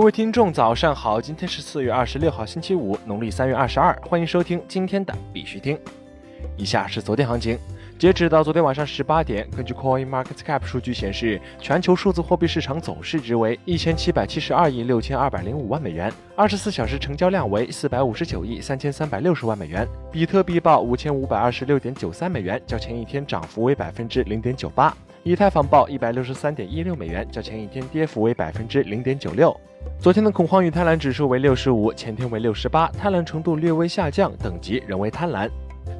各位听众，早上好！今天是四月二十六号，星期五，农历三月二十二。欢迎收听今天的必须听。以下是昨天行情，截止到昨天晚上十八点，根据 Coin Market Cap 数据显示，全球数字货币市场总市值为一千七百七十二亿六千二百零五万美元，二十四小时成交量为四百五十九亿三千三百六十万美元。比特币报五千五百二十六点九三美元，较前一天涨幅为百分之零点九八。以太坊报一百六十三点一六美元，较前一天跌幅为百分之零点九六。昨天的恐慌与贪婪指数为六十五，前天为六十八，贪婪程度略微下降，等级仍为贪婪。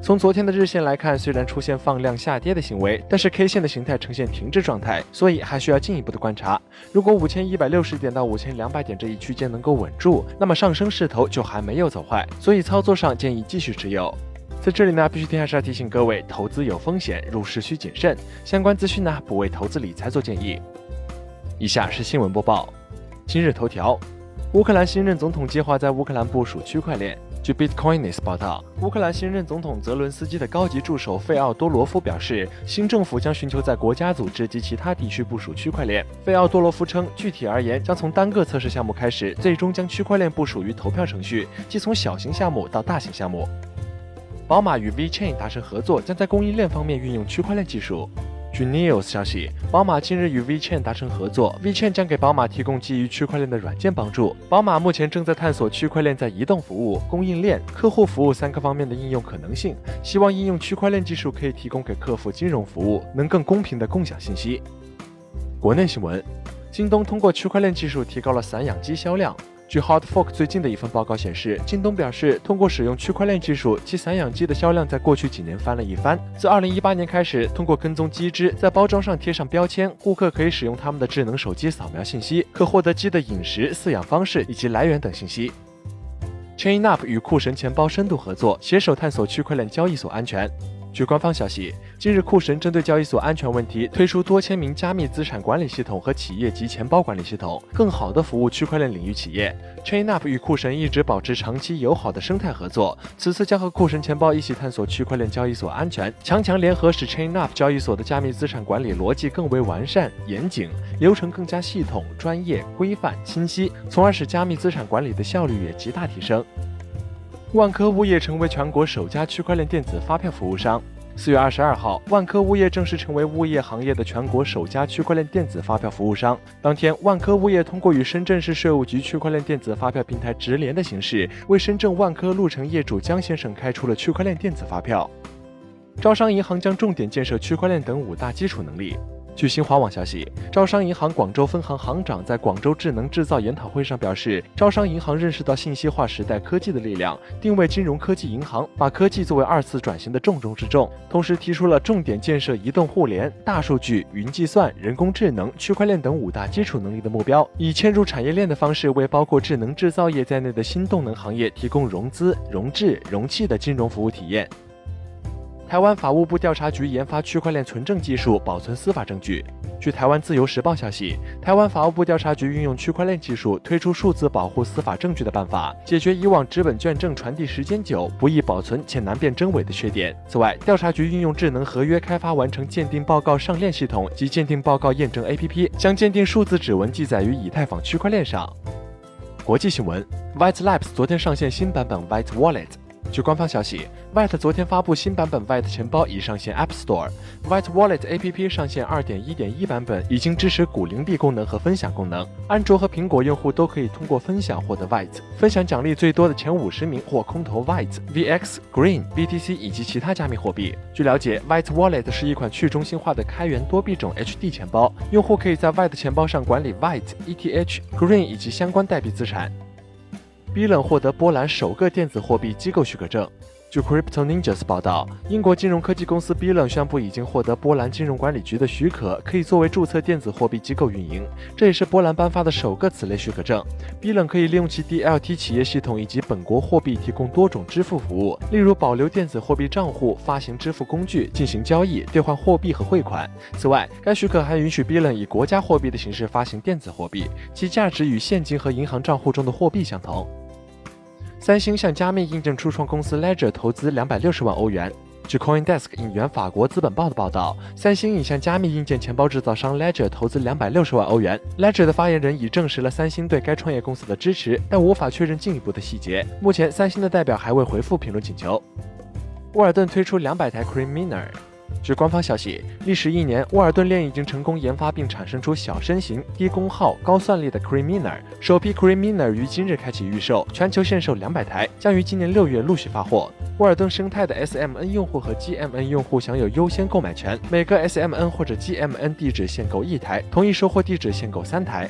从昨天的日线来看，虽然出现放量下跌的行为，但是 K 线的形态呈现停滞状态，所以还需要进一步的观察。如果五千一百六十点到五千两百点这一区间能够稳住，那么上升势头就还没有走坏，所以操作上建议继续持有。在这里呢，必须听还是要提醒各位，投资有风险，入市需谨慎。相关资讯呢，不为投资理财做建议。以下是新闻播报。今日头条：乌克兰新任总统计划在乌克兰部署区块链。据 Bitcoinist 报道，乌克兰新任总统泽伦斯基的高级助手费奥多罗夫表示，新政府将寻求在国家组织及其他地区部署区块链。费奥多罗夫称，具体而言，将从单个测试项目开始，最终将区块链部署于投票程序，即从小型项目到大型项目。宝马与 V Chain 达成合作，将在供应链方面运用区块链技术。据 News 消息，宝马近日与 V Chain 达成合作，V Chain 将给宝马提供基于区块链的软件帮助。宝马目前正在探索区块链在移动服务、供应链、客户服务三个方面的应用可能性，希望应用区块链技术可以提供给客户金融服务，能更公平地共享信息。国内新闻：京东通过区块链技术提高了散养鸡销量。据 Hot Fork 最近的一份报告显示，京东表示，通过使用区块链技术，其散养鸡的销量在过去几年翻了一番。自2018年开始，通过跟踪鸡只，在包装上贴上标签，顾客可以使用他们的智能手机扫描信息，可获得鸡的饮食、饲养方式以及来源等信息。ChainUp 与酷神钱包深度合作，携手探索区块链交易所安全。据官方消息，近日酷神针对交易所安全问题推出多签名加密资产管理系统和企业级钱包管理系统，更好地服务区块链领域企业。ChainUp 与酷神一直保持长期友好的生态合作，此次将和酷神钱包一起探索区块链交易所安全，强强联合使 ChainUp 交易所的加密资产管理逻辑更为完善、严谨，流程更加系统、专业、规范、清晰，从而使加密资产管理的效率也极大提升。万科物业成为全国首家区块链电子发票服务商。四月二十二号，万科物业正式成为物业行业的全国首家区块链电子发票服务商。当天，万科物业通过与深圳市税务局区块链电子发票平台直连的形式，为深圳万科路城业主江先生开出了区块链电子发票。招商银行将重点建设区块链等五大基础能力。据新华网消息，招商银行广州分行行长在广州智能制造研讨会上表示，招商银行认识到信息化时代科技的力量，定位金融科技银行，把科技作为二次转型的重中之重。同时提出了重点建设移动互联、大数据、云计算、人工智能、区块链等五大基础能力的目标，以嵌入产业链的方式，为包括智能制造业在内的新动能行业提供融资、融智、融器的金融服务体验。台湾法务部调查局研发区块链存证技术，保存司法证据。据台湾自由时报消息，台湾法务部调查局运用区块链技术，推出数字保护司法证据的办法，解决以往纸本卷证传递时间久、不易保存且难辨真伪的缺点。此外，调查局运用智能合约开发完成鉴定报告上链系统及鉴定报告验证 APP，将鉴定数字指纹记载于以太坊区块链上。国际新闻：White Labs 昨天上线新版本 White Wallet。据官方消息，White 昨天发布新版本 White 钱包已上线 App Store。White Wallet APP 上线2.1.1版本，已经支持古灵币功能和分享功能。安卓和苹果用户都可以通过分享获得 White。分享奖励最多的前五十名或空投 White、VX、Green、BTC 以及其他加密货币。据了解，White Wallet 是一款去中心化的开源多币种 HD 钱包，用户可以在 White 钱包上管理 White、ETH、Green 以及相关代币资产。B 冷获得波兰首个电子货币机构许可证。据 Crypto Ninjas 报道，英国金融科技公司 b 冷宣布已经获得波兰金融管理局的许可，可以作为注册电子货币机构运营。这也是波兰颁发的首个此类许可证。b 冷可以利用其 DLT 企业系统以及本国货币提供多种支付服务，例如保留电子货币账户、发行支付工具、进行交易、兑换货币和汇款。此外，该许可还允许 b 冷以国家货币的形式发行电子货币，其价值与现金和银行账户中的货币相同。三星向加密硬件初创公司 Ledger 投资两百六十万欧元。据 CoinDesk 引援法国资本报的报道，三星已向加密硬件钱包制造商 Ledger 投资两百六十万欧元。Ledger 的发言人已证实了三星对该创业公司的支持，但无法确认进一步的细节。目前，三星的代表还未回复评论请求。沃尔顿推出两百台 Cream Miner。据官方消息，历时一年，沃尔顿链已经成功研发并产生出小身形、低功耗、高算力的 Creaminer。首批 Cream Miner 于今日开启预售，全球限售两百台，将于今年六月陆续发货。沃尔顿生态的 SMN 用户和 GMN 用户享有优先购买权，每个 SMN 或者 GMN 地址限购一台，同一收货地址限购三台。